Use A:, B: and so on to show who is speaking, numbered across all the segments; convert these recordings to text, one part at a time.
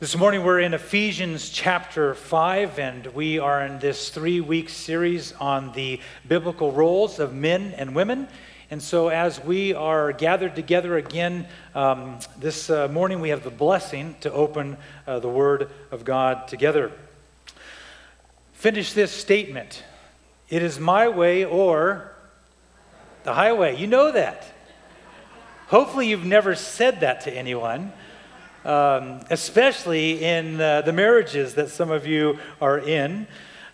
A: This morning we're in Ephesians chapter 5, and we are in this three week series on the biblical roles of men and women. And so, as we are gathered together again um, this uh, morning, we have the blessing to open uh, the Word of God together. Finish this statement It is my way or the highway. You know that. Hopefully, you've never said that to anyone um, especially in uh, the marriages that some of you are in.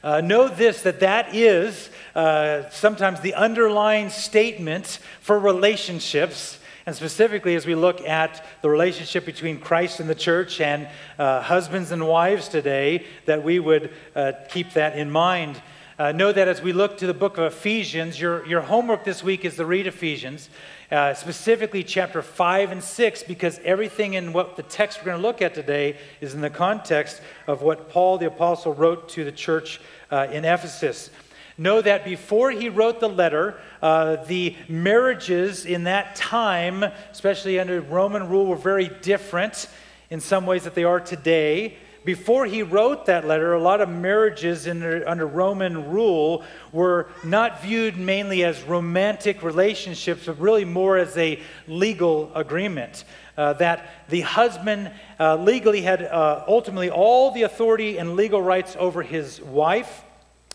A: Uh, know this that that is uh, sometimes the underlying statement for relationships. And specifically, as we look at the relationship between Christ and the church and uh, husbands and wives today, that we would uh, keep that in mind. Uh, know that as we look to the book of Ephesians, your, your homework this week is to read Ephesians uh, specifically chapter 5 and 6, because everything in what the text we're going to look at today is in the context of what Paul the Apostle wrote to the church uh, in Ephesus. Know that before he wrote the letter, uh, the marriages in that time, especially under Roman rule, were very different in some ways that they are today before he wrote that letter, a lot of marriages the, under Roman rule were not viewed mainly as romantic relationships, but really more as a legal agreement. Uh, that the husband uh, legally had uh, ultimately all the authority and legal rights over his wife.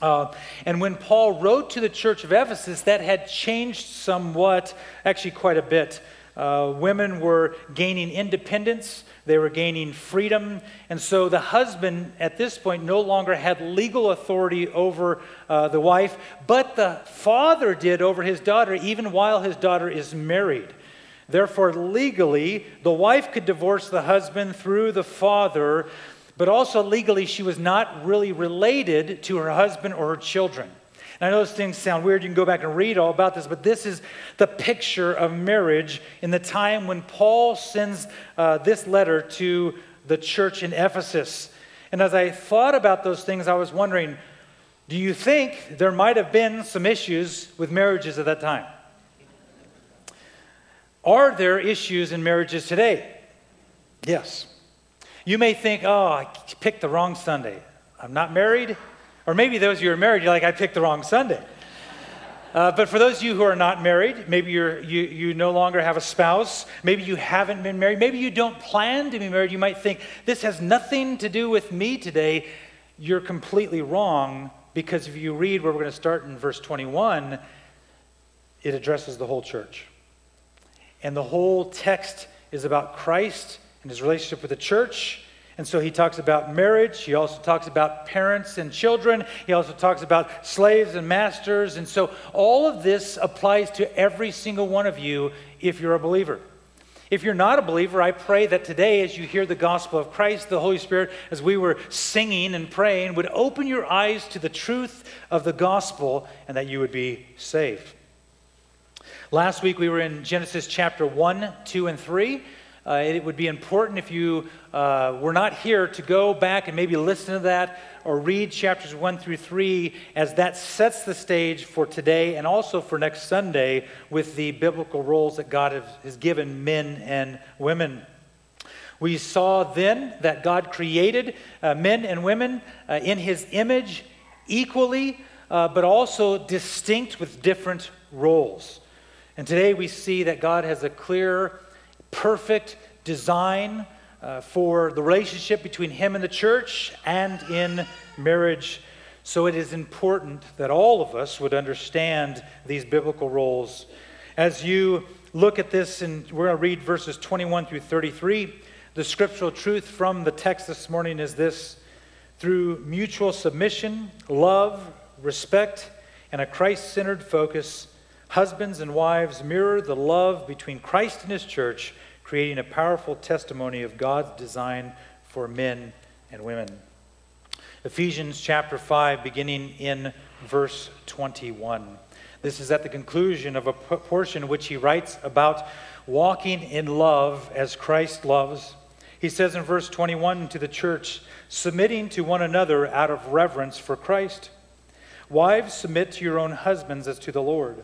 A: Uh, and when Paul wrote to the church of Ephesus, that had changed somewhat, actually, quite a bit. Uh, women were gaining independence, they were gaining freedom. And so the husband at this point no longer had legal authority over uh, the wife, but the father did over his daughter, even while his daughter is married. Therefore, legally, the wife could divorce the husband through the father, but also legally, she was not really related to her husband or her children. And I know those things sound weird. You can go back and read all about this, but this is the picture of marriage in the time when Paul sends uh, this letter to the church in Ephesus. And as I thought about those things, I was wondering do you think there might have been some issues with marriages at that time? Are there issues in marriages today? Yes. You may think, oh, I picked the wrong Sunday. I'm not married. Or maybe those of you who are married, you're like, I picked the wrong Sunday. Uh, but for those of you who are not married, maybe you're, you, you no longer have a spouse, maybe you haven't been married, maybe you don't plan to be married, you might think, this has nothing to do with me today. You're completely wrong because if you read where we're going to start in verse 21, it addresses the whole church. And the whole text is about Christ and his relationship with the church and so he talks about marriage. He also talks about parents and children. He also talks about slaves and masters. And so all of this applies to every single one of you if you're a believer. If you're not a believer, I pray that today, as you hear the gospel of Christ, the Holy Spirit, as we were singing and praying, would open your eyes to the truth of the gospel and that you would be saved. Last week we were in Genesis chapter 1, 2, and 3. Uh, it would be important if you uh, were not here to go back and maybe listen to that or read chapters 1 through 3 as that sets the stage for today and also for next Sunday with the biblical roles that God has, given men and women. We saw then that God created uh, men and women uh, in his image equally, uh, but also distinct with different roles. And today we see that God has a clear perfect design uh, for the relationship between him and the church and in marriage. So it is important that all of us would understand these biblical roles. As you look at this, and we're going to read verses 21 through 33, the scriptural truth from the text this morning is this through mutual submission, love, respect, and a Christ centered focus Husbands and wives mirror the love between Christ and his church, creating a powerful testimony of God's design for men and women. Ephesians chapter 5, beginning in verse 21. This is at the conclusion of a portion which he writes about walking in love as Christ loves. He says in verse 21 to the church, submitting to one another out of reverence for Christ. Wives, submit to your own husbands as to the Lord.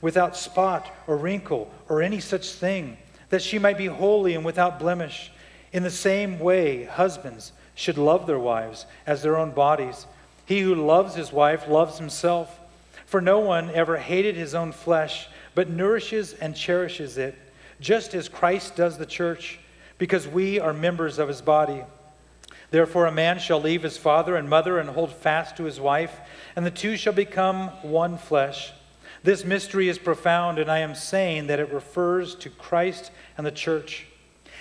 A: without spot or wrinkle or any such thing, that she might be holy and without blemish. In the same way, husbands should love their wives as their own bodies. He who loves his wife loves himself. For no one ever hated his own flesh, but nourishes and cherishes it, just as Christ does the church, because we are members of his body. Therefore, a man shall leave his father and mother and hold fast to his wife, and the two shall become one flesh. This mystery is profound, and I am saying that it refers to Christ and the church.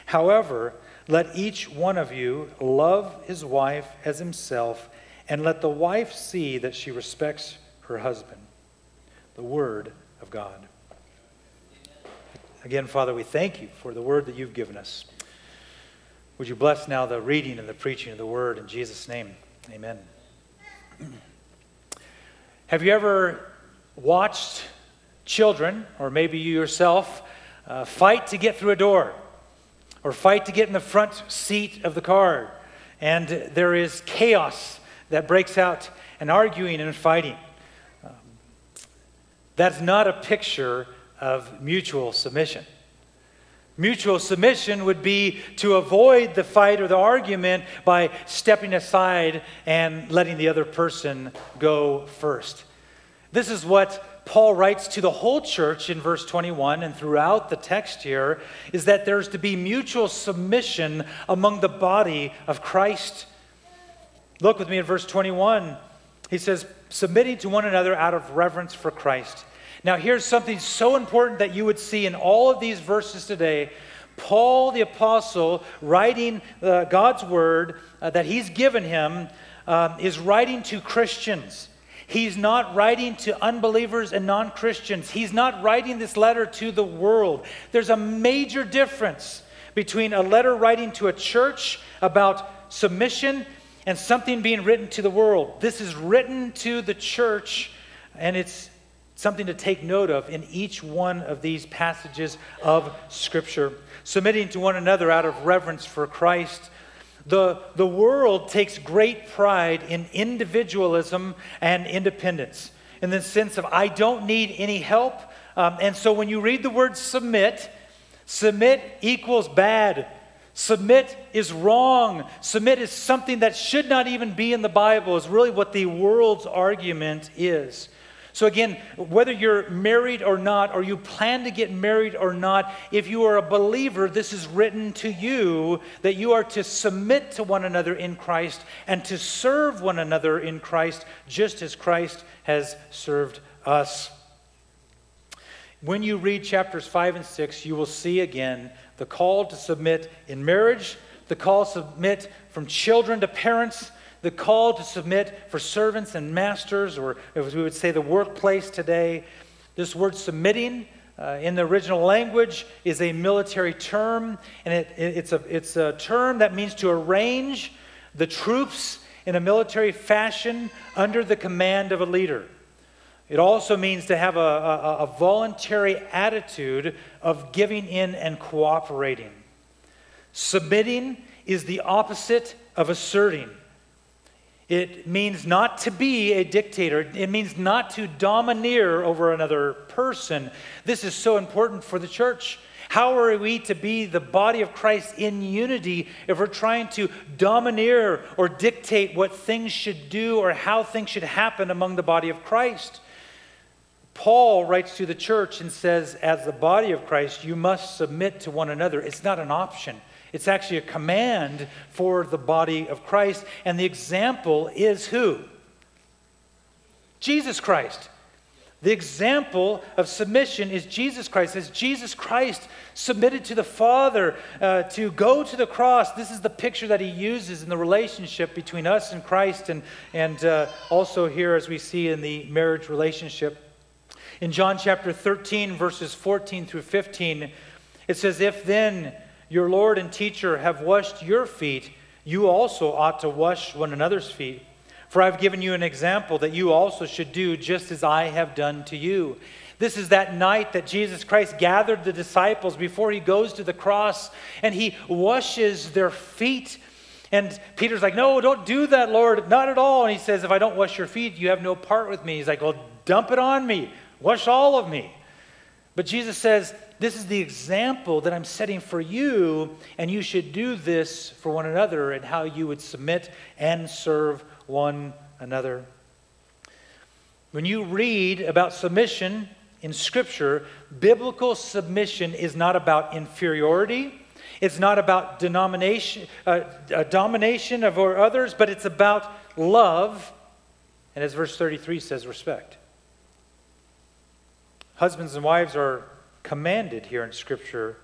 A: However, let each one of you love his wife as himself and let the wife see that she respects her husband. The word of God. Again, Father, we thank you for the word that you've given us. Would you bless now the reading and the preaching of the word in Jesus' name? Amen. Have you ever watched children, or maybe you yourself, uh, fight to get through a door or fight to get in the front seat of the car? And there is chaos that breaks out and arguing and fighting. Um, that's not a picture of mutual submission. Mutual submission would be to avoid the fight or the argument by stepping aside and letting the other person go first. This is what Paul writes to the whole church in verse 21 and throughout the text here is that there's to be mutual submission among the body of Christ Look with me at verse 21. He says, submitting to one another out of reverence for Christ. Now, here's something so important that you would see in all of these verses today. Paul the Apostle, writing uh, God's word uh, that he's given him, um, is writing to Christians. He's not writing to unbelievers and non Christians. He's not writing this letter to the world. There's a major difference between a letter writing to a church about submission and something being written to the world. This is written to the church, and it's something to take note of in each one of these passages of Scripture. Submitting to one another out of reverence for Christ. The, the world takes great pride in individualism and independence, in the sense of, I don't need any help. Um, and so when you read the word submit, submit equals bad Submit is wrong. Submit is something that should not even be in the Bible, is really what the world's argument is. So, again, whether you're married or not, or you plan to get married or not, if you are a believer, this is written to you that you are to submit to one another in Christ and to serve one another in Christ, just as Christ has served us. When you read chapters 5 and 6, you will see again the call to submit in marriage, the call to submit from children to parents, the call to submit for servants and masters, or as we would say, the workplace today. This word submitting uh, in the original language is a military term, and it, it, it's, a, it's a term that means to arrange the troops in a military fashion under the command of a leader. It also means to have a, a, a, voluntary attitude of giving in and cooperating. Submitting is the opposite of asserting. It means not to be a dictator. It means not to domineer over another person. This is so important for the church. How are we to be the body of Christ in unity if we're trying to domineer or dictate what things should do or how things should happen among the body of Christ? Paul writes to the church and says, as the body of Christ, you must submit to one another. It's not an option, it's actually a command for the body of Christ. And the example is who? Jesus Christ. The example of submission is Jesus Christ. As Jesus Christ submitted to the Father uh, to go to the cross, this is the picture that he uses in the relationship between us and Christ, and, and uh, also here as we see in the marriage relationship. In John chapter 13, verses 14 through 15, it says, If then your Lord and teacher have washed your feet, you also ought to wash one another's feet. For I've given you an example that you also should do just as I have done to you. This is that night that Jesus Christ gathered the disciples before he goes to the cross and he washes their feet. And Peter's like, No, don't do that, Lord, not at all. And he says, If I don't wash your feet, you have no part with me. He's like, Well, dump it on me, wash all of me. But Jesus says, This is the example that I'm setting for you, and you should do this for one another, and how you would submit and serve one another. When you read about submission in Scripture, biblical submission is not about inferiority. It's not about denomination, uh, domination of others, but it's about love. And as verse 33 says, respect. Husbands and wives are commanded here in Scripture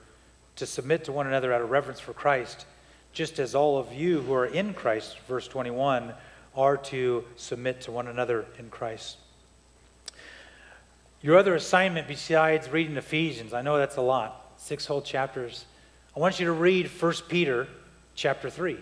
A: to submit to one another out of reverence for Christ, just as all of you who are in Christ, verse 21, are to submit to one another in Christ. Your other assignment besides reading Ephesians, I know that's a lot, six whole chapters. I want you to read 1 Peter chapter 3.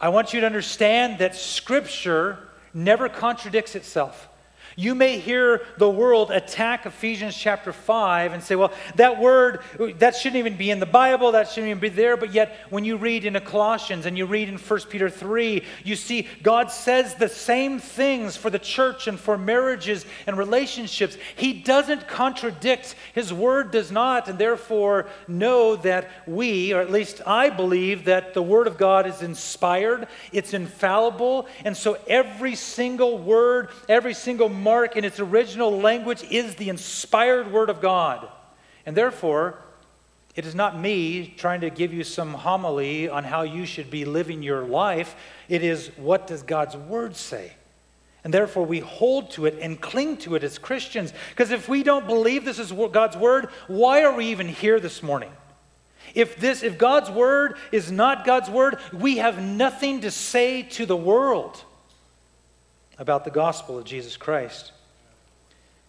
A: I want you to understand that Scripture never contradicts itself. You may hear the world attack Ephesians chapter 5 and say, well, that word, that shouldn't even be in the Bible, that shouldn't even be there. But yet, when you read in Colossians and you read in 1 Peter 3, you see God says the same things for the church and for marriages and relationships. He doesn't contradict, His word does not. And therefore, know that we, or at least I believe, that the word of God is inspired, it's infallible. And so every single word, every single mark in its original language is the inspired Word of God. And therefore, it is not me trying to give you some homily on how you should be living your life. It is what does God's Word say? And therefore, we hold to it and cling to it as Christians. Because if we don't believe this is God's Word, why are we even here this morning? If this, if God's word is not God's word, we have nothing to say to the world about the gospel of Jesus Christ.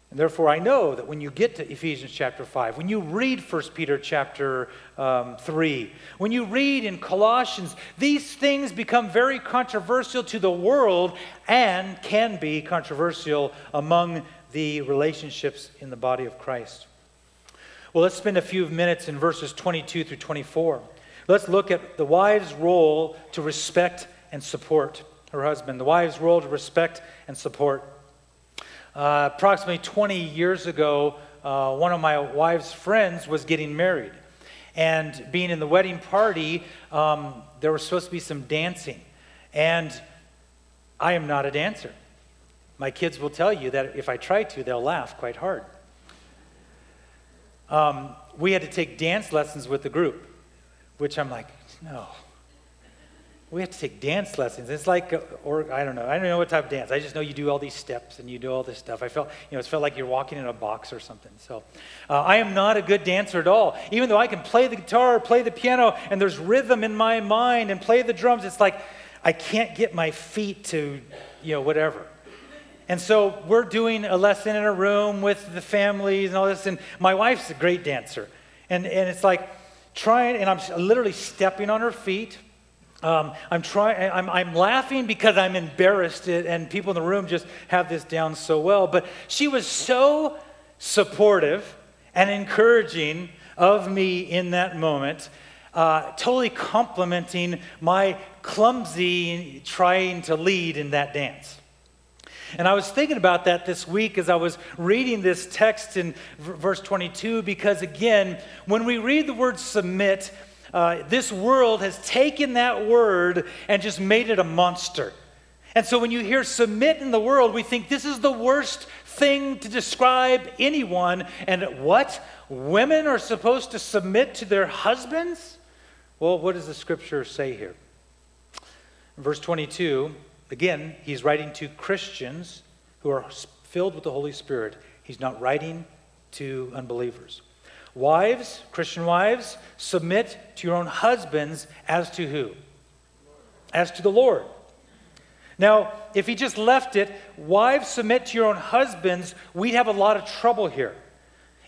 A: And therefore, I know that when you get to Ephesians chapter 5, when you read 1 Peter chapter um, 3, when you read in Colossians, these things become very controversial to the world and can be controversial among the relationships in the body of Christ. Well, let's spend a few minutes in verses 22 through 24. Let's look at the wife's role to respect and support her husband, the wife's role to respect and support. Uh, approximately 20 years ago, uh, one of my wife's friends was getting married. And being in the wedding party, um, there was supposed to be some dancing. And I am not a dancer. My kids will tell you that if I try to, they'll laugh quite hard. Um, we had to take dance lessons with the group, which I'm like, no, we have to take dance lessons. It's like, or I don't know, I don't know what type of dance. I just know you do all these steps and you do all this stuff. I felt, you know, it felt like you're walking in a box or something. So, uh, I am not a good dancer at all. Even though I can play the guitar, play the piano, and there's rhythm in my mind, and play the drums, it's like I can't get my feet to, you know, whatever. And so we're doing a lesson in a room with the families and all this, and my wife's a great dancer, and and it's like trying, and I'm literally stepping on her feet um, I'm, trying, I'm, I'm laughing because I'm embarrassed, and people in the room just have this down so well. But she was so supportive and encouraging of me in that moment, uh, totally complimenting my clumsy trying to lead in that dance. And I was thinking about that this week as I was reading this text in verse 22, because again, when we read the word submit, uh, this world has taken that word and just made it a monster. And so when you hear submit in the world, we think this is the worst thing to describe anyone. And what? Women are supposed to submit to their husbands? Well, what does the scripture say here? Verse 22, again, he's writing to Christians who are filled with the Holy Spirit. He's not writing to unbelievers. Wives, Christian wives, submit to your own husbands as to who? As to the Lord. Now, if he just left it, wives submit to your own husbands, we'd have a lot of trouble here.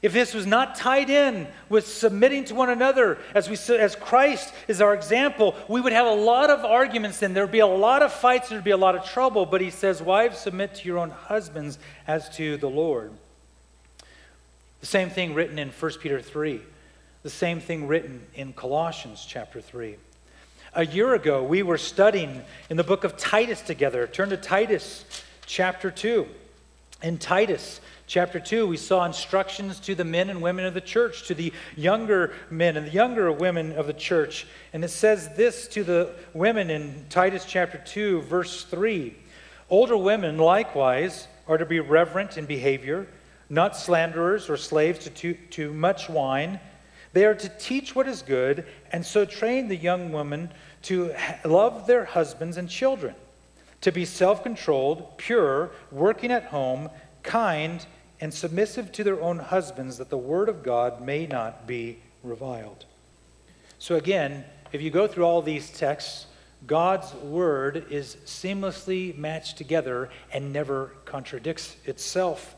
A: if this was not tied in with submitting to one another as, we, as Christ is our example, we would have a lot of arguments and there'd be a lot of fights, there'd be a lot of trouble. But he says, Wives, submit to your own husbands as to the Lord. The same thing written in 1 Peter 3, the same thing written in Colossians chapter 3. A year ago, we were studying in the book of Titus together. Turn to Titus chapter 2. In Titus, chapter 2, we saw instructions to the men and women of the church, to the younger men and the younger women of the church. And it says this to the women in Titus chapter 2, verse 3 Older women, likewise, are to be reverent in behavior, not slanderers or slaves to too, to much wine. They are to teach what is good, and so train the young women to love their husbands and children, to be self controlled, pure, working at home, kind, and submissive to their own husbands, that the word of God may not be reviled. So, again, if you go through all these texts, God's word is seamlessly matched together and never contradicts itself.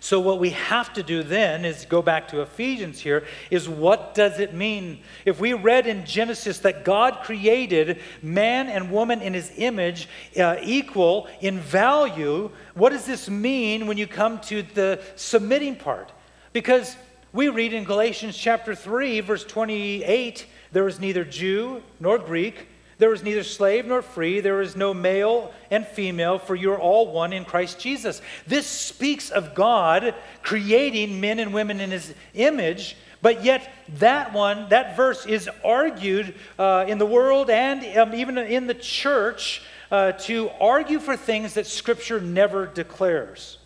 A: So, what we have to do then is go back to Ephesians here is what does it mean? If we read in Genesis that God created man and woman in his image uh, equal in value, what does this mean when you come to the submitting part? Because we read in Galatians chapter 3, verse 28, there is neither Jew nor Greek there is neither slave nor free. There is no male and female, for you're all one in Christ Jesus. This speaks of God creating men and women in his image, but yet that one, that verse is argued uh, in the world and um, even in the church uh, to argue for things that Scripture never declares.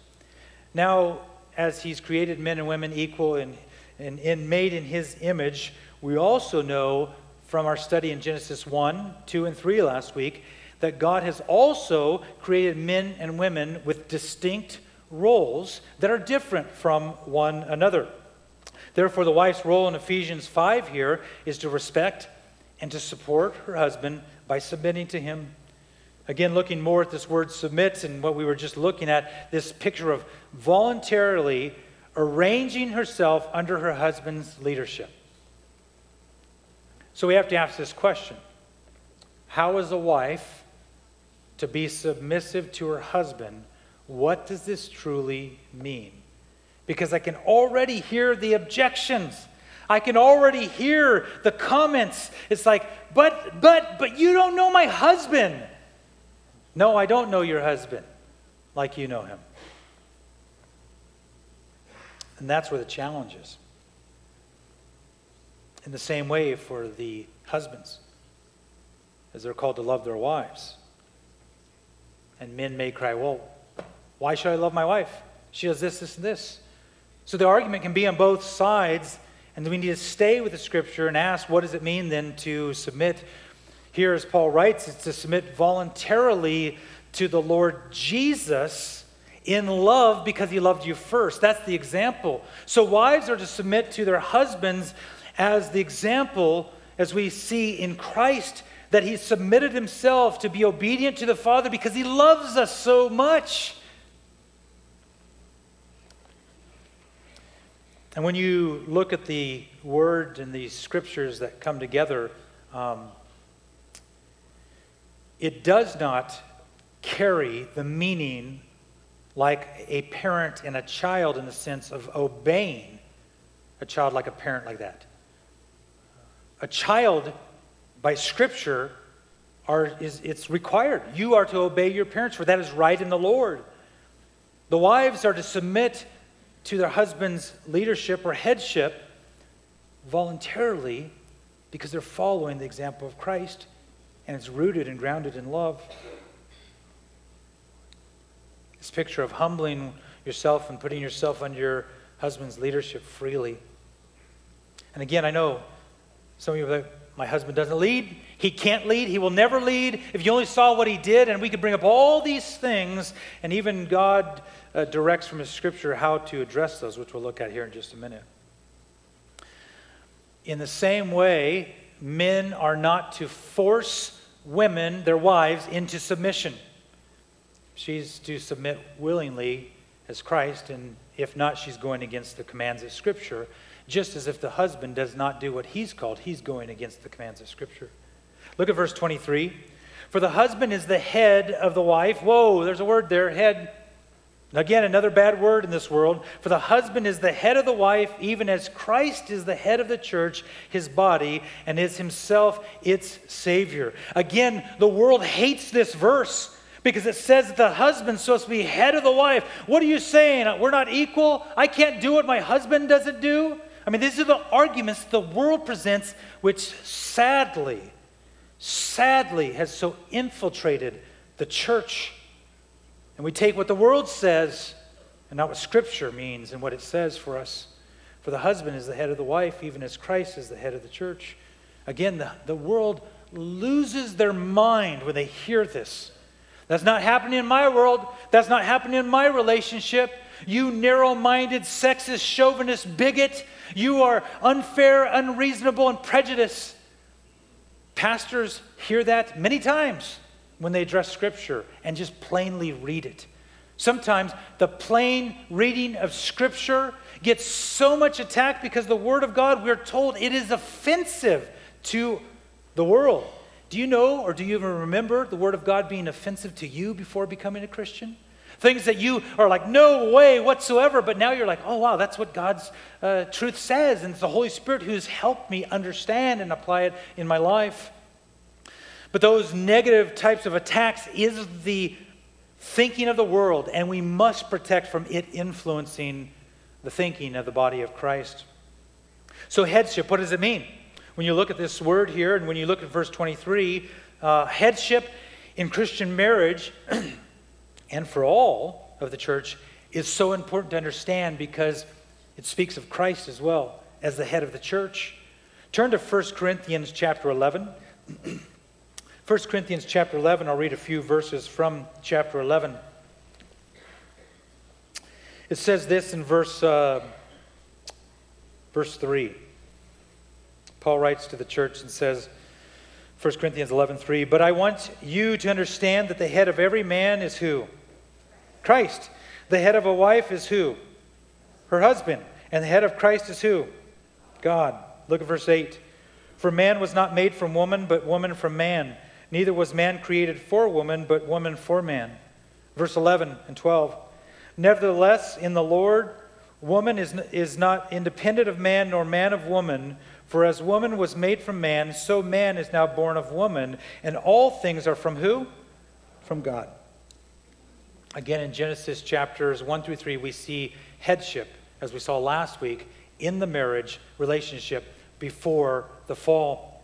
A: Now, as he's created men and women equal and, and, and made in his image, we also know from our study in Genesis 1, 2, and 3 last week that God has also created men and women with distinct roles that are different from one another. Therefore, the wife's role in Ephesians 5 here is to respect and to support her husband by submitting to him. Again, looking more at this word submit and what we were just looking at, this picture of voluntarily arranging herself under her husband's leadership. So we have to ask this question How is a wife to be submissive to her husband? What does this truly mean? Because I can already hear the objections. I can already hear the comments. It's like, but, but, but you don't know my husband. No, I don't know your husband like you know him. And that's where the challenge is. In the same way for the husbands, as they're called to love their wives. And men may cry, well, why should I love my wife? She does this, this, and this. So the argument can be on both sides, and we need to stay with the scripture and ask, what does it mean then to submit? Here, as Paul writes, it's to submit voluntarily to the Lord Jesus in love because he loved you first. That's the example. So wives are to submit to their husbands as the example, as we see in Christ, that he submitted himself to be obedient to the Father because he loves us so much. And when you look at the word and the scriptures that come together, um, it does not carry the meaning like a parent and a child in the sense of obeying a child like a parent like that a child, by Scripture, are, is, it's required. You are to obey your parents, for that is right in the Lord. The wives are to submit to their husband's leadership or headship voluntarily because they're following the example of Christ and it's rooted and grounded in love. This picture of humbling yourself and putting yourself under your husband's leadership freely. And again, I know some of you are like, my husband doesn't lead. He can't lead. He will never lead. If you only saw what he did, and we could bring up all these things, and even God uh, directs from his scripture how to address those, which we'll look at here in just a minute. In the same way, men are not to force women, their wives, into submission. She's to submit willingly as Christ, and if not, she's going against the commands of Scripture, just as if the husband does not do what he's called, he's going against the commands of Scripture. Look at verse 23. For the husband is the head of the wife. Whoa, there's a word there, head. Again, another bad word in this world. For the husband is the head of the wife, even as Christ is the head of the church, his body, and is himself its Savior. Again, the world hates this verse because it says that the husband's supposed to be head of the wife. What are you saying? We're not equal? I can't do what my husband doesn't do? I mean, these are the arguments the world presents, which sadly, sadly has so infiltrated the church. And we take what the world says and not what Scripture means and what it says for us. For the husband is the head of the wife, even as Christ is the head of the church. Again, the, the world loses their mind when they hear this. That's not happening in my world. That's not happening in my relationship. You narrow minded, sexist, chauvinist bigot. You are unfair, unreasonable, and prejudiced. Pastors hear that many times when they address Scripture and just plainly read it. Sometimes the plain reading of Scripture gets so much attacked because the Word of God, we're told it is offensive to the world. Do you know or do you even remember the Word of God being offensive to you before becoming a Christian? Things that you are like, no way whatsoever, but now you're like, oh, wow, that's what God's uh, truth says. And it's the Holy Spirit who's helped me understand and apply it in my life. But those negative types of attacks is the thinking of the world, and we must protect from it influencing the thinking of the body of Christ. So, headship, what does it mean? When you look at this word here, and when you look at verse 23, uh, headship in Christian marriage and for all of the church is so important to understand because it speaks of Christ as well as the head of the church. Turn to 1 Corinthians chapter 11. 1 Corinthians chapter 11, I'll read a few verses from chapter 11. It says this in verse, uh, verse 3. Paul writes to the church and says, 1 Corinthians 11:3, "But I want you to understand that the head of every man is who? Christ. The head of a wife is who? Her husband. And the head of Christ is who? God." Look at verse 8. "For man was not made from woman, but woman from man. Neither was man created for woman, but woman for man." Verse 11 and 12. "Nevertheless, in the Lord, woman is, is not independent of man, nor man of woman." For as woman was made from man, so man is now born of woman, and all things are from who? From God. Again, in Genesis chapters 1 through 3, we see headship, as we saw last week, in the marriage relationship before the fall.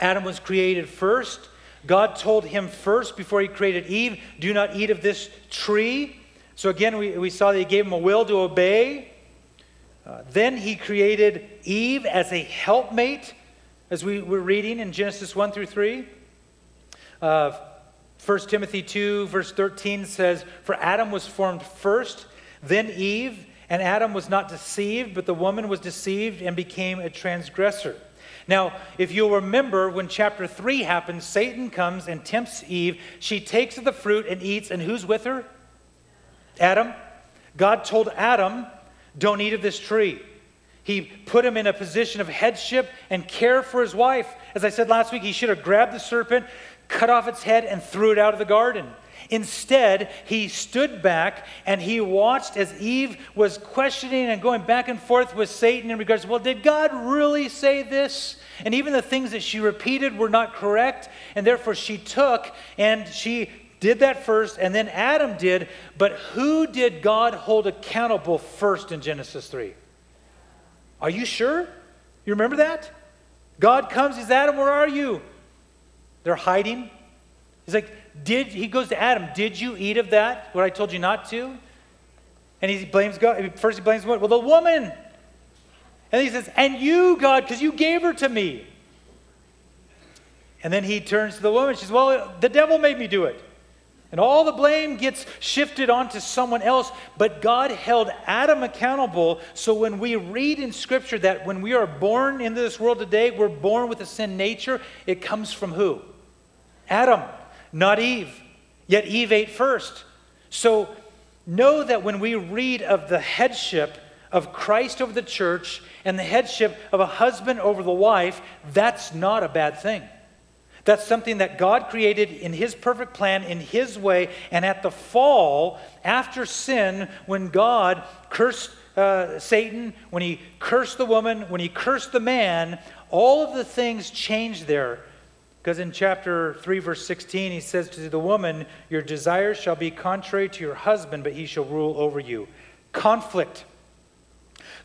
A: Adam was created first. God told him first, before he created Eve, do not eat of this tree. So again, we, we saw that he gave him a will to obey. Uh, then he created Eve as a helpmate, as we were reading in Genesis 1 through 3. Uh, 1 Timothy 2, verse 13 says, For Adam was formed first, then Eve, and Adam was not deceived, but the woman was deceived and became a transgressor. Now, if you'll remember, when chapter 3 happens, Satan comes and tempts Eve. She takes of the fruit and eats, and who's with her? Adam. God told Adam don't eat of this tree. He put him in a position of headship and care for his wife. As I said last week, he should have grabbed the serpent, cut off its head, and threw it out of the garden. Instead, he stood back and he watched as Eve was questioning and going back and forth with Satan in regards well, did God really say this? And even the things that she repeated were not correct. And therefore, she took and she did that first, and then Adam did. But who did God hold accountable first in Genesis 3? Are you sure? You remember that? God comes, he's Adam, where are you? They're hiding. He's like, did he goes to Adam, did you eat of that? What I told you not to? And he blames God. First he blames what? Well, the woman. And he says, and you, God, because you gave her to me. And then he turns to the woman. She says, Well, the devil made me do it. And all the blame gets shifted onto someone else, but God held Adam accountable. So when we read in Scripture that when we are born into this world today, we're born with a sin nature, it comes from who? Adam, not Eve. Yet Eve ate first. So know that when we read of the headship of Christ over the church and the headship of a husband over the wife, that's not a bad thing. That's something that God created in His perfect plan, in His way. And at the fall, after sin, when God cursed uh, Satan, when He cursed the woman, when He cursed the man, all of the things changed there. Because in chapter 3, verse 16, he says to the woman, Your desires shall be contrary to your husband, but he shall rule over you. Conflict.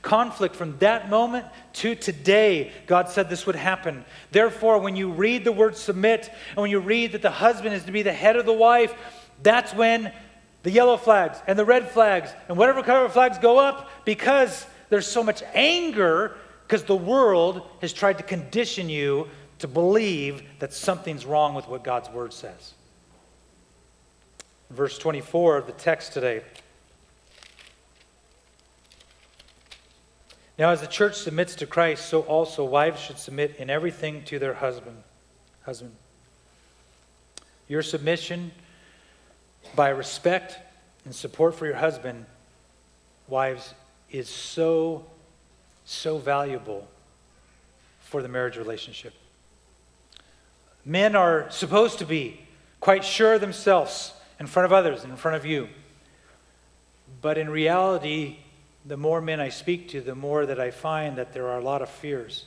A: Conflict from that moment to today, God said this would happen. Therefore, when you read the word submit, and when you read that the husband is to be the head of the wife, that's when the yellow flags and the red flags and whatever color flags go up because there's so much anger because the world has tried to condition you to believe that something's wrong with what God's word says. Verse 24 of the text today. Now, as the church submits to Christ, so also wives should submit in everything to their husband. Husband. Your submission by respect and support for your husband, wives, is so, so valuable for the marriage relationship. Men are supposed to be quite sure of themselves in front of others and in front of you. But in reality, the more men I speak to, the more that I find that there are a lot of fears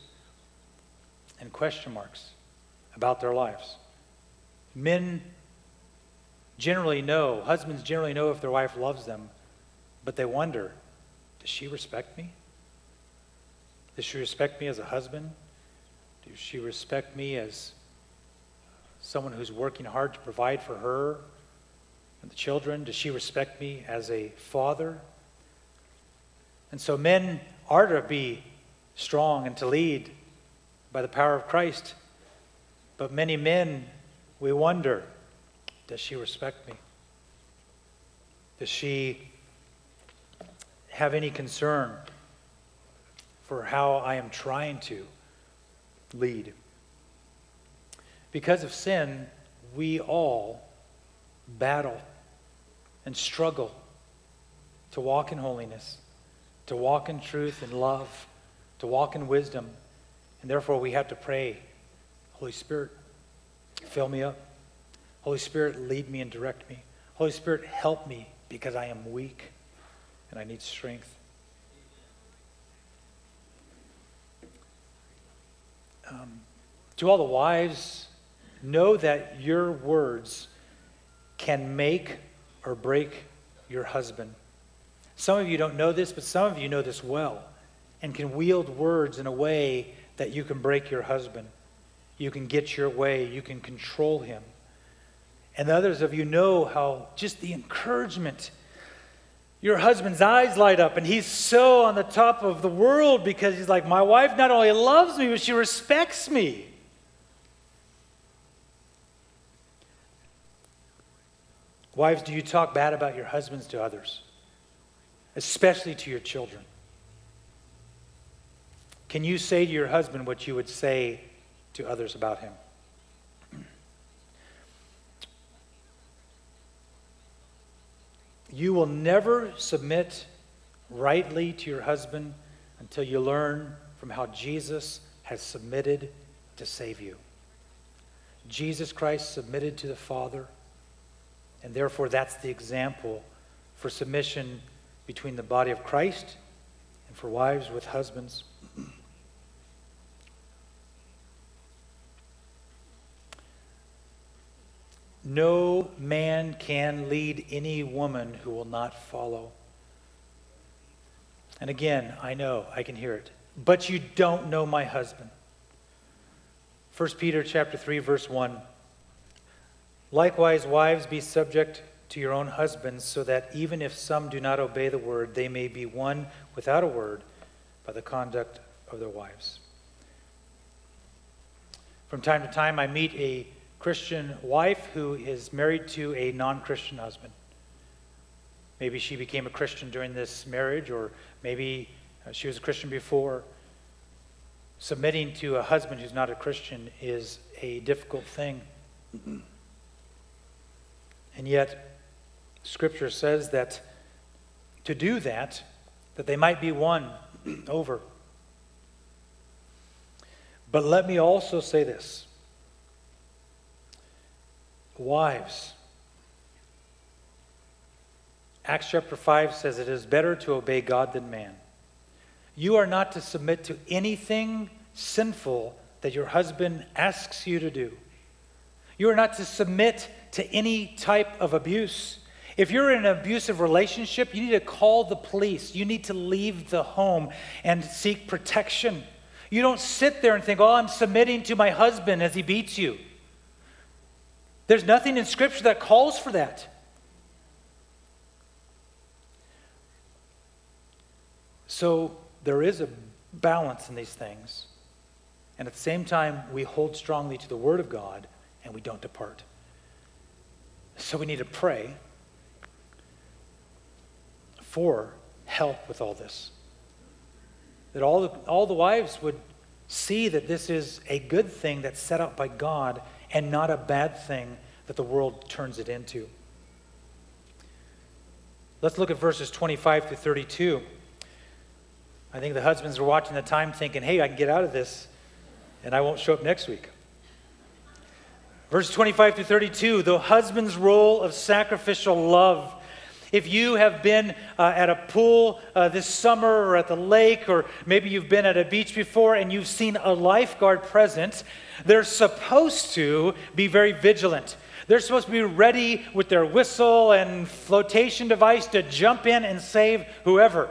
A: and question marks about their lives. Men generally know, husbands generally know if their wife loves them, but they wonder does she respect me? Does she respect me as a husband? Does she respect me as someone who's working hard to provide for her and the children? Does she respect me as a father? And so men are to be strong and to lead by the power of Christ. But many men, we wonder does she respect me? Does she have any concern for how I am trying to lead? Because of sin, we all battle and struggle to walk in holiness, to walk in truth and love, to walk in wisdom. And therefore, we have to pray Holy Spirit, fill me up. Holy Spirit, lead me and direct me. Holy Spirit, help me because I am weak and I need strength. Um, to all the wives, know that your words can make or break your husband. Some of you don't know this, but some of you know this well and can wield words in a way that you can break your husband. You can get your way, you can control him. And others of you know how just the encouragement, your husband's eyes light up, and he's so on the top of the world because he's like, My wife not only loves me, but she respects me. Wives, do you talk bad about your husbands to others, especially to your children? Can you say to your husband what you would say to others about him? You will never submit rightly to your husband until you learn from how Jesus has submitted to save you. Jesus Christ submitted to the Father, and therefore that's the example for submission between the body of Christ and for wives with husbands. No man can lead any woman who will not follow. And again, I know, I can hear it. But you don't know my husband. 1 Peter chapter 3 verse 1. Likewise, wives be subject to your own husbands, so that even if some do not obey the word, they may be won without a word by the conduct of their wives. From time to time, I meet a Christian wife who is married to a non Christian husband. Maybe she became a Christian during this marriage, or maybe uh, she was a Christian before. Submitting to a husband who's not a Christian is a difficult thing. And yet, Scripture says that to do that, that they might be won over. But let me also say this Wives, Acts chapter 5 says it is better to obey God than man. You are not to submit to anything sinful that your husband asks you to do. You are not to submit to any type of abuse. If you're in an abusive relationship, you need to call the police. You need to leave the home and seek protection. You don't sit there and think, oh, I'm submitting to my husband as he beats you. There's nothing in Scripture that calls for that. So there is a balance in these things. And at the same time, we hold strongly to the Word of God and we don't depart. So we need to pray for help with all this. That all the, all the wives would see that this is a good thing that's set up by God and not a bad thing that the world turns it into. Let's look at verses 25 to 32. I think the husbands are watching the time thinking, hey, I can get out of this and I won't show up next week. Verse 25 to 32 the husband's role of sacrificial love. If you have been uh, at a pool uh, this summer or at the lake, or maybe you've been at a beach before and you've seen a lifeguard present, they're supposed to be very vigilant. They're supposed to be ready with their whistle and flotation device to jump in and save whoever.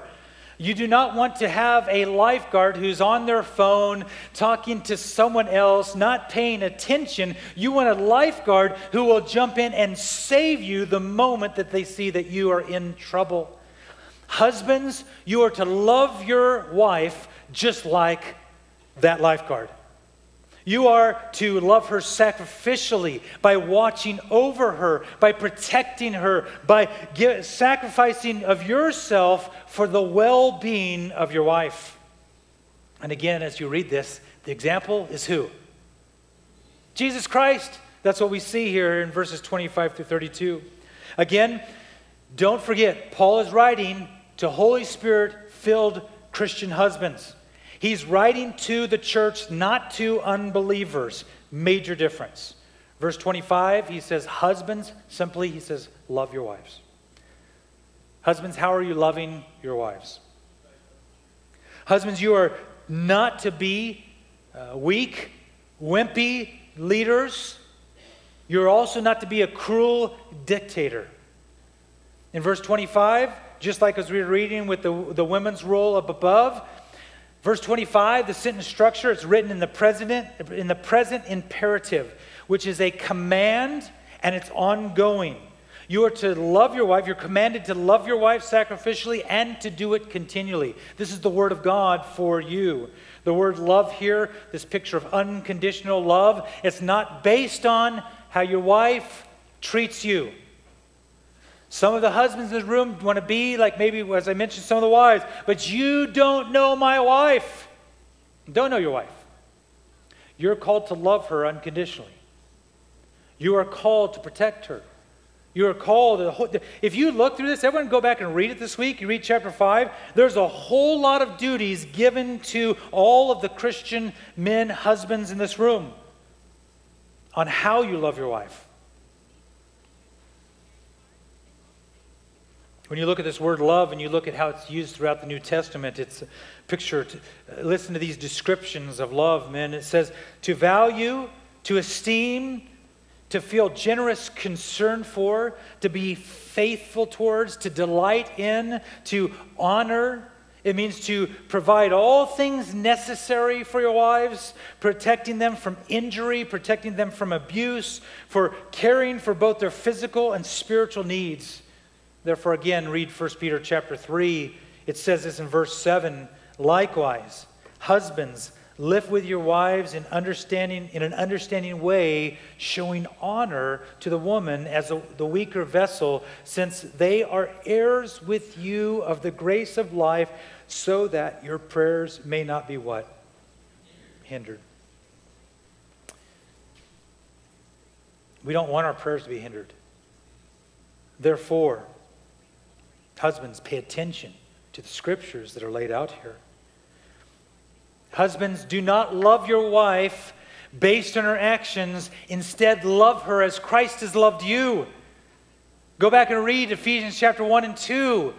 A: You do not want to have a lifeguard who's on their phone talking to someone else, not paying attention. You want a lifeguard who will jump in and save you the moment that they see that you are in trouble. Husbands, you are to love your wife just like that lifeguard. You are to love her sacrificially by watching over her, by protecting her, by give, sacrificing of yourself for the well being of your wife. And again, as you read this, the example is who? Jesus Christ. That's what we see here in verses 25 through 32. Again, don't forget, Paul is writing to Holy Spirit filled Christian husbands. He's writing to the church, not to unbelievers. Major difference. Verse 25, he says, Husbands, simply, he says, love your wives. Husbands, how are you loving your wives? Husbands, you are not to be uh, weak, wimpy leaders. You're also not to be a cruel dictator. In verse 25, just like as we're reading with the, the women's role up above, Verse 25, the sentence structure, it's written in the present, in the present imperative, which is a command and it's ongoing. You are to love your wife. You're commanded to love your wife sacrificially and to do it continually. This is the word of God for you. The word love here, this picture of unconditional love, it's not based on how your wife treats you. Some of the husbands in this room want to be like maybe, as I mentioned, some of the wives, but you don't know my wife. don't know your wife. You're called to love her unconditionally. You are called to protect her. You are called. To, if you look through this, everyone go back and read it this week. You read chapter 5. There's a whole lot of duties given to all of the Christian men, husbands in this room on how you love your wife. When you look at this word love and you look at how it's used throughout the New Testament, it's a picture. To, uh, listen to these descriptions of love, men. It says to value, to esteem, to feel generous concern for, to be faithful towards, to delight in, to honor. It means to provide all things necessary for your wives, protecting them from injury, protecting them from abuse, for caring for both their physical and spiritual needs. Therefore, again, read 1 Peter chapter 3. It says this in verse 7 Likewise, husbands, live with your wives in understanding in an understanding way, showing honor to the woman as a, the weaker vessel, since they are heirs with you of the grace of life, so that your prayers may not be what? Hindered. We don't want our prayers to be hindered. Therefore, Husbands, pay attention to the scriptures that are laid out here. Husbands, do not love your wife based on her actions. Instead, love her as Christ has loved you. Go back and read Ephesians chapter 1 and 2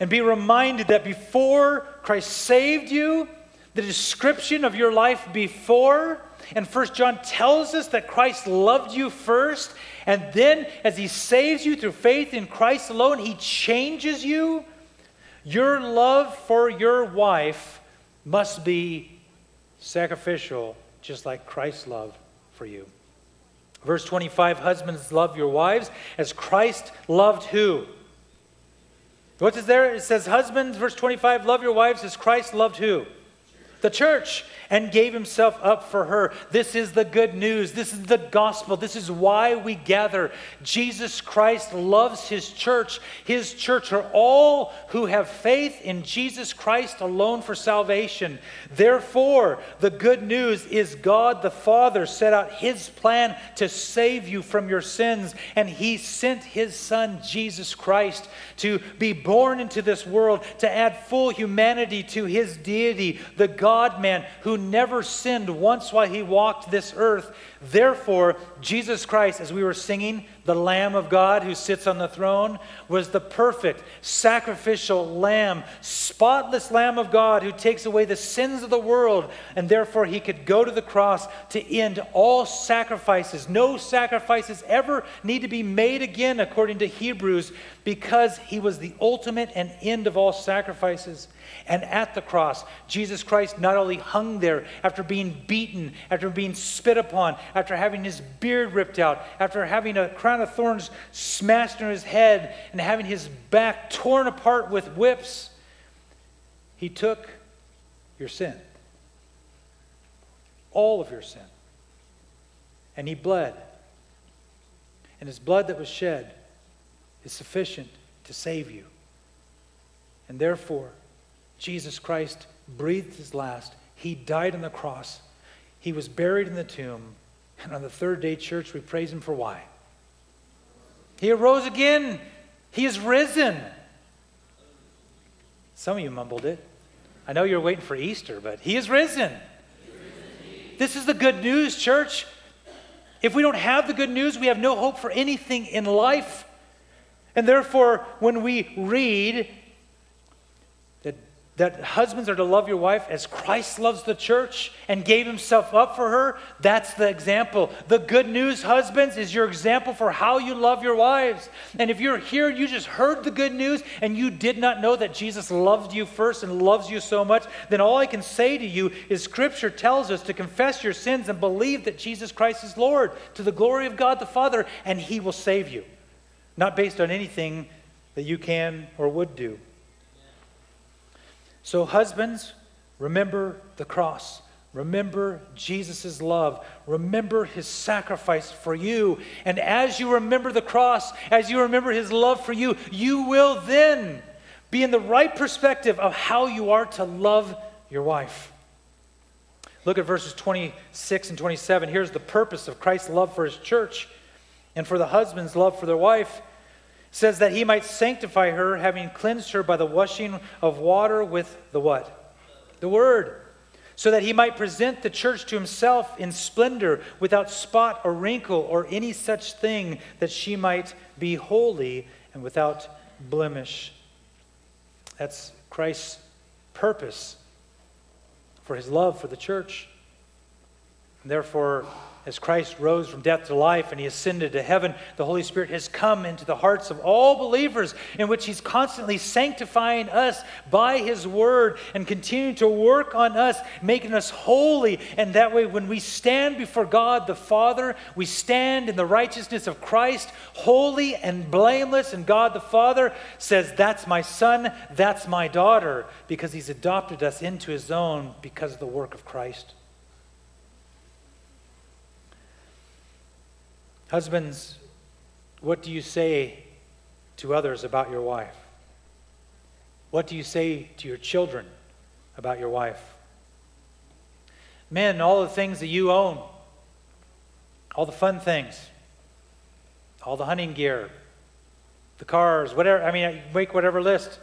A: and be reminded that before Christ saved you, the description of your life before, and First John tells us that Christ loved you first, and then as he saves you through faith in Christ alone, he changes you. Your love for your wife must be sacrificial, just like Christ's love for you. Verse 25 Husbands, love your wives as Christ loved who? What is there? It says, Husbands, verse 25, love your wives as Christ loved who? The church and gave himself up for her. This is the good news. This is the gospel. This is why we gather. Jesus Christ loves his church. His church are all who have faith in Jesus Christ alone for salvation. Therefore, the good news is God the Father set out his plan to save you from your sins, and he sent his son, Jesus Christ, to be born into this world, to add full humanity to his deity, the God man who never sinned once while he walked this earth. Therefore, Jesus Christ, as we were singing, the Lamb of God who sits on the throne, was the perfect sacrificial lamb, spotless Lamb of God who takes away the sins of the world. And therefore, he could go to the cross to end all sacrifices. No sacrifices ever need to be made again, according to Hebrews, because he was the ultimate and end of all sacrifices. And at the cross, Jesus Christ not only hung there after being beaten, after being spit upon, after having his beard ripped out, after having a crown of thorns smashed on his head, and having his back torn apart with whips, he took your sin, all of your sin, and he bled. And his blood that was shed is sufficient to save you. And therefore, Jesus Christ breathed his last. He died on the cross. He was buried in the tomb. And on the third day, church, we praise him for why? He arose again. He is risen. Some of you mumbled it. I know you're waiting for Easter, but he is risen. This is the good news, church. If we don't have the good news, we have no hope for anything in life. And therefore, when we read that husbands are to love your wife as Christ loves the church and gave himself up for her. That's the example. The good news, husbands, is your example for how you love your wives. And if you're here, you just heard the good news and you did not know that Jesus loved you first and loves you so much, then all I can say to you is Scripture tells us to confess your sins and believe that Jesus Christ is Lord to the glory of God the Father, and he will save you. Not based on anything that you can or would do. So, husbands, remember the cross. Remember Jesus' love. Remember his sacrifice for you. And as you remember the cross, as you remember his love for you, you will then be in the right perspective of how you are to love your wife. Look at verses 26 and 27. Here's the purpose of Christ's love for his church and for the husband's love for their wife says that he might sanctify her, having cleansed her by the washing of water with the what? The word. So that he might present the church to himself in splendor, without spot or wrinkle or any such thing, that she might be holy and without blemish. That's Christ's purpose for his love for the church. Therefore, as Christ rose from death to life and he ascended to heaven, the Holy Spirit has come into the hearts of all believers, in which he's constantly sanctifying us by his word and continuing to work on us, making us holy. And that way, when we stand before God the Father, we stand in the righteousness of Christ, holy and blameless. And God the Father says, That's my son, that's my daughter, because he's adopted us into his own because of the work of Christ. Husbands, what do you say to others about your wife? What do you say to your children about your wife? Men, all the things that you own, all the fun things, all the hunting gear, the cars, whatever. I mean, make whatever list.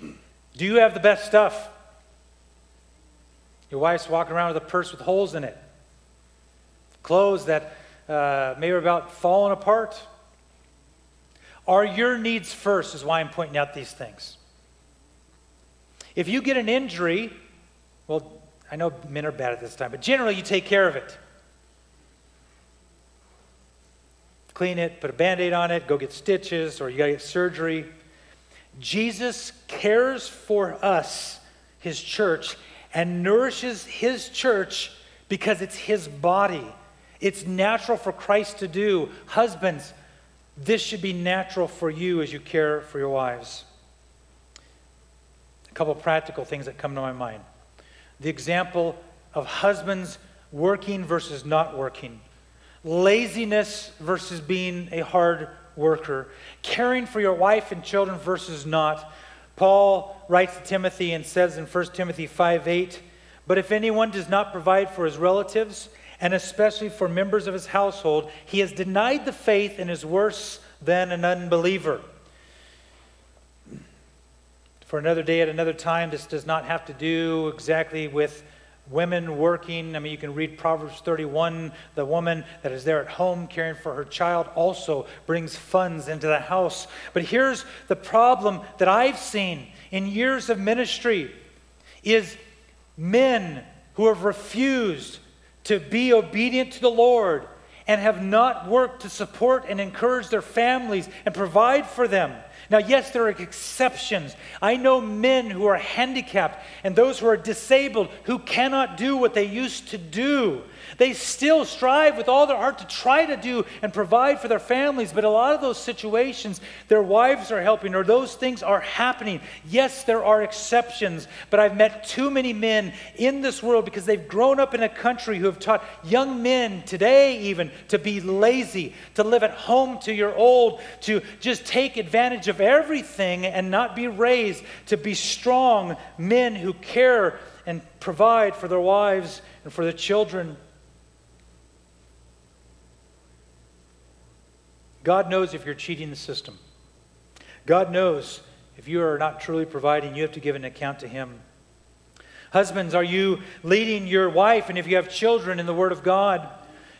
A: Do you have the best stuff? Your wife's walking around with a purse with holes in it, clothes that uh, maybe about falling apart. Are your needs first, is why I'm pointing out these things. If you get an injury, well, I know men are bad at this time, but generally you take care of it. Clean it, put a band aid on it, go get stitches, or you got to get surgery. Jesus cares for us, his church, and nourishes his church because it's his body. It's natural for Christ to do. Husbands, this should be natural for you as you care for your wives. A couple practical things that come to my mind. The example of husbands working versus not working, laziness versus being a hard worker, caring for your wife and children versus not. Paul writes to Timothy and says in 1 Timothy 5 8, But if anyone does not provide for his relatives, and especially for members of his household, he has denied the faith and is worse than an unbeliever. For another day at another time, this does not have to do exactly with women working. I mean, you can read Proverbs 31. The woman that is there at home caring for her child also brings funds into the house. But here's the problem that I've seen in years of ministry is men who have refused to be obedient to the Lord and have not worked to support and encourage their families and provide for them. Now, yes, there are exceptions. I know men who are handicapped and those who are disabled who cannot do what they used to do. They still strive with all their heart to try to do and provide for their families, but a lot of those situations, their wives are helping or those things are happening. Yes, there are exceptions, but I've met too many men in this world because they've grown up in a country who have taught young men today, even, to be lazy, to live at home till you're old, to just take advantage of everything and not be raised to be strong men who care and provide for their wives and for their children. God knows if you're cheating the system. God knows if you are not truly providing, you have to give an account to Him. Husbands, are you leading your wife and if you have children in the Word of God?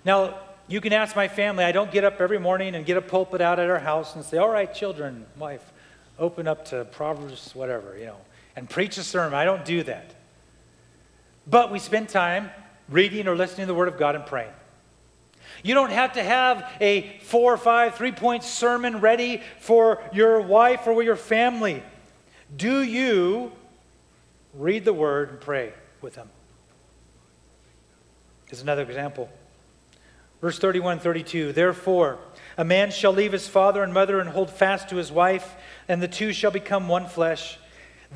A: Now, you can ask my family. I don't get up every morning and get a pulpit out at our house and say, All right, children, wife, open up to Proverbs, whatever, you know, and preach a sermon. I don't do that. But we spend time reading or listening to the Word of God and praying. You don't have to have a four or five, three point sermon ready for your wife or your family. Do you read the word and pray with them? Here's another example. Verse 31 32 Therefore, a man shall leave his father and mother and hold fast to his wife, and the two shall become one flesh.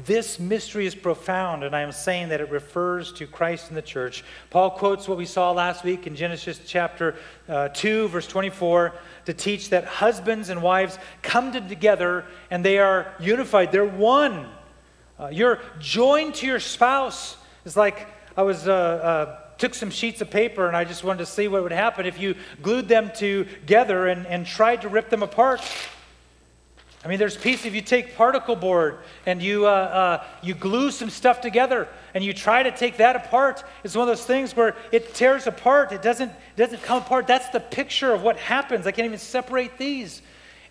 A: This mystery is profound, and I am saying that it refers to Christ and the church. Paul quotes what we saw last week in Genesis chapter uh, 2, verse 24, to teach that husbands and wives come together and they are unified. They're one. Uh, you're joined to your spouse. It's like I was. Uh, uh took some sheets of paper and I just wanted to see what would happen if you glued them together and, and tried to rip them apart. I mean, there's pieces, if you take particle board and you, uh, uh, you glue some stuff together and you try to take that apart, it's one of those things where it tears apart. It doesn't, it doesn't come apart. That's the picture of what happens. I can't even separate these.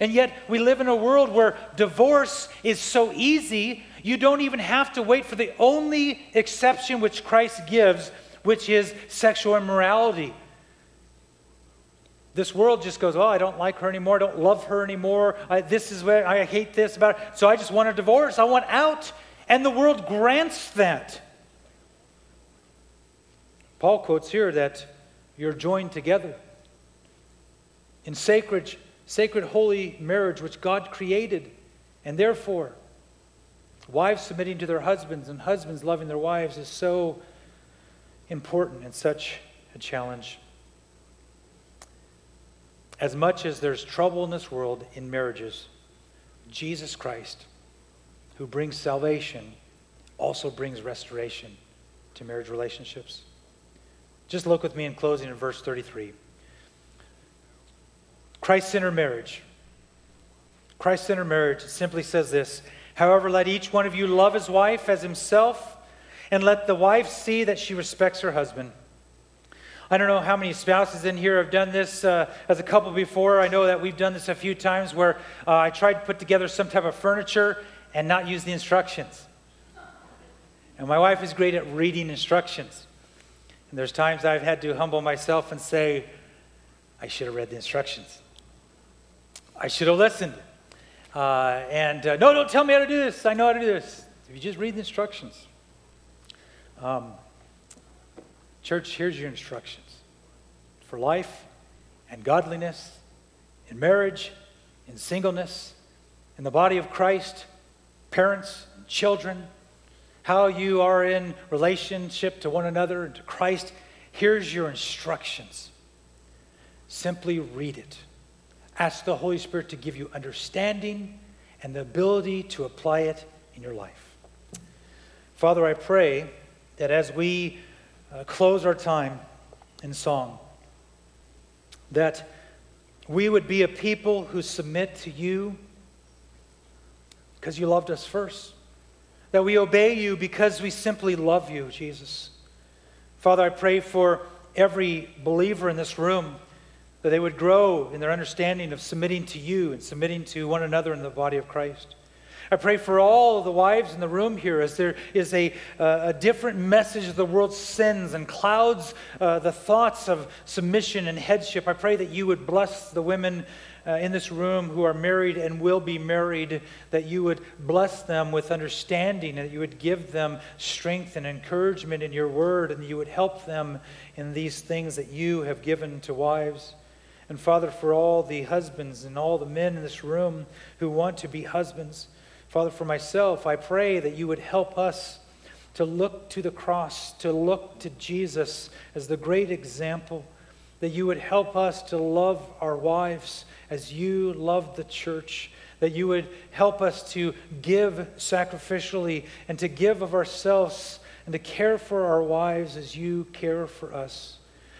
A: And yet, we live in a world where divorce is so easy, you don't even have to wait for the only exception which Christ gives, which is sexual immorality. This world just goes, oh, I don't like her anymore. I don't love her anymore. I, this is where I hate this about her. So I just want a divorce. I want out. And the world grants that. Paul quotes here that you're joined together in sacred, sacred, holy marriage which God created. And therefore, wives submitting to their husbands and husbands loving their wives is so important and such a challenge. As much as there's trouble in this world in marriages, Jesus Christ, who brings salvation, also brings restoration to marriage relationships. Just look with me in closing in verse 33. Christ centered marriage. Christ centered marriage, simply says this However, let each one of you love his wife as himself, and let the wife see that she respects her husband. I don't know how many spouses in here have done this uh, as a couple before. I know that we've done this a few times where uh, I tried to put together some type of furniture and not use the instructions. And my wife is great at reading instructions. And there's times I've had to humble myself and say, I should have read the instructions. I should have listened. Uh, and uh, no, don't tell me how to do this. I know how to do this. If you just read the instructions. Um, Church, here's your instructions for life and godliness, in marriage, in singleness, in the body of Christ, parents, and children, how you are in relationship to one another and to Christ. Here's your instructions. Simply read it. Ask the Holy Spirit to give you understanding and the ability to apply it in your life. Father, I pray that as we uh, close our time in song, that we would be a people who submit to you because you loved us first, that we obey you because we simply love you, Jesus. Father, I pray for every believer in this room that they would grow in their understanding of submitting to you and submitting to one another in the body of Christ. I pray for all the wives in the room here as there is a, uh, a different message of the world's sins and clouds uh, the thoughts of submission and headship. I pray that you would bless the women uh, in this room who are married and will be married, that you would bless them with understanding, and that you would give them strength and encouragement in your word, and you would help them in these things that you have given to wives. And Father, for all the husbands and all the men in this room who want to be husbands, Father, for myself, I pray that you would help us to look to the cross, to look to Jesus as the great example, that you would help us to love our wives as you love the church, that you would help us to give sacrificially and to give of ourselves and to care for our wives as you care for us.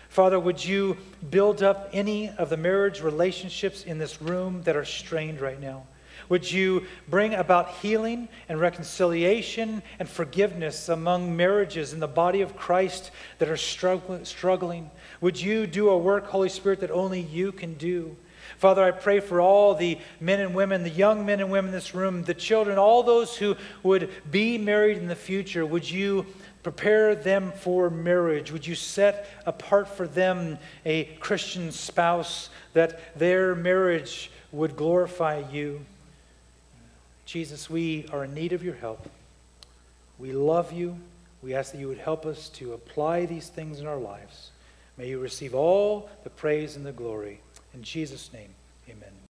A: Father, would you build up any of the marriage relationships in this room that are strained right now? Would you bring about healing and reconciliation and forgiveness among marriages in the body of Christ that are struggling? Would you do a work, Holy Spirit, that only you can do? Father, I pray for all the men and women, the young men and women in this room, the children, all those who would be married in the future. Would you prepare them for marriage? Would you set apart for them a Christian spouse that their marriage would glorify you? Jesus, we are in need of your help. We love you. We ask that you would help us to apply these things in our lives. May you receive all the praise and the glory. In Jesus' name.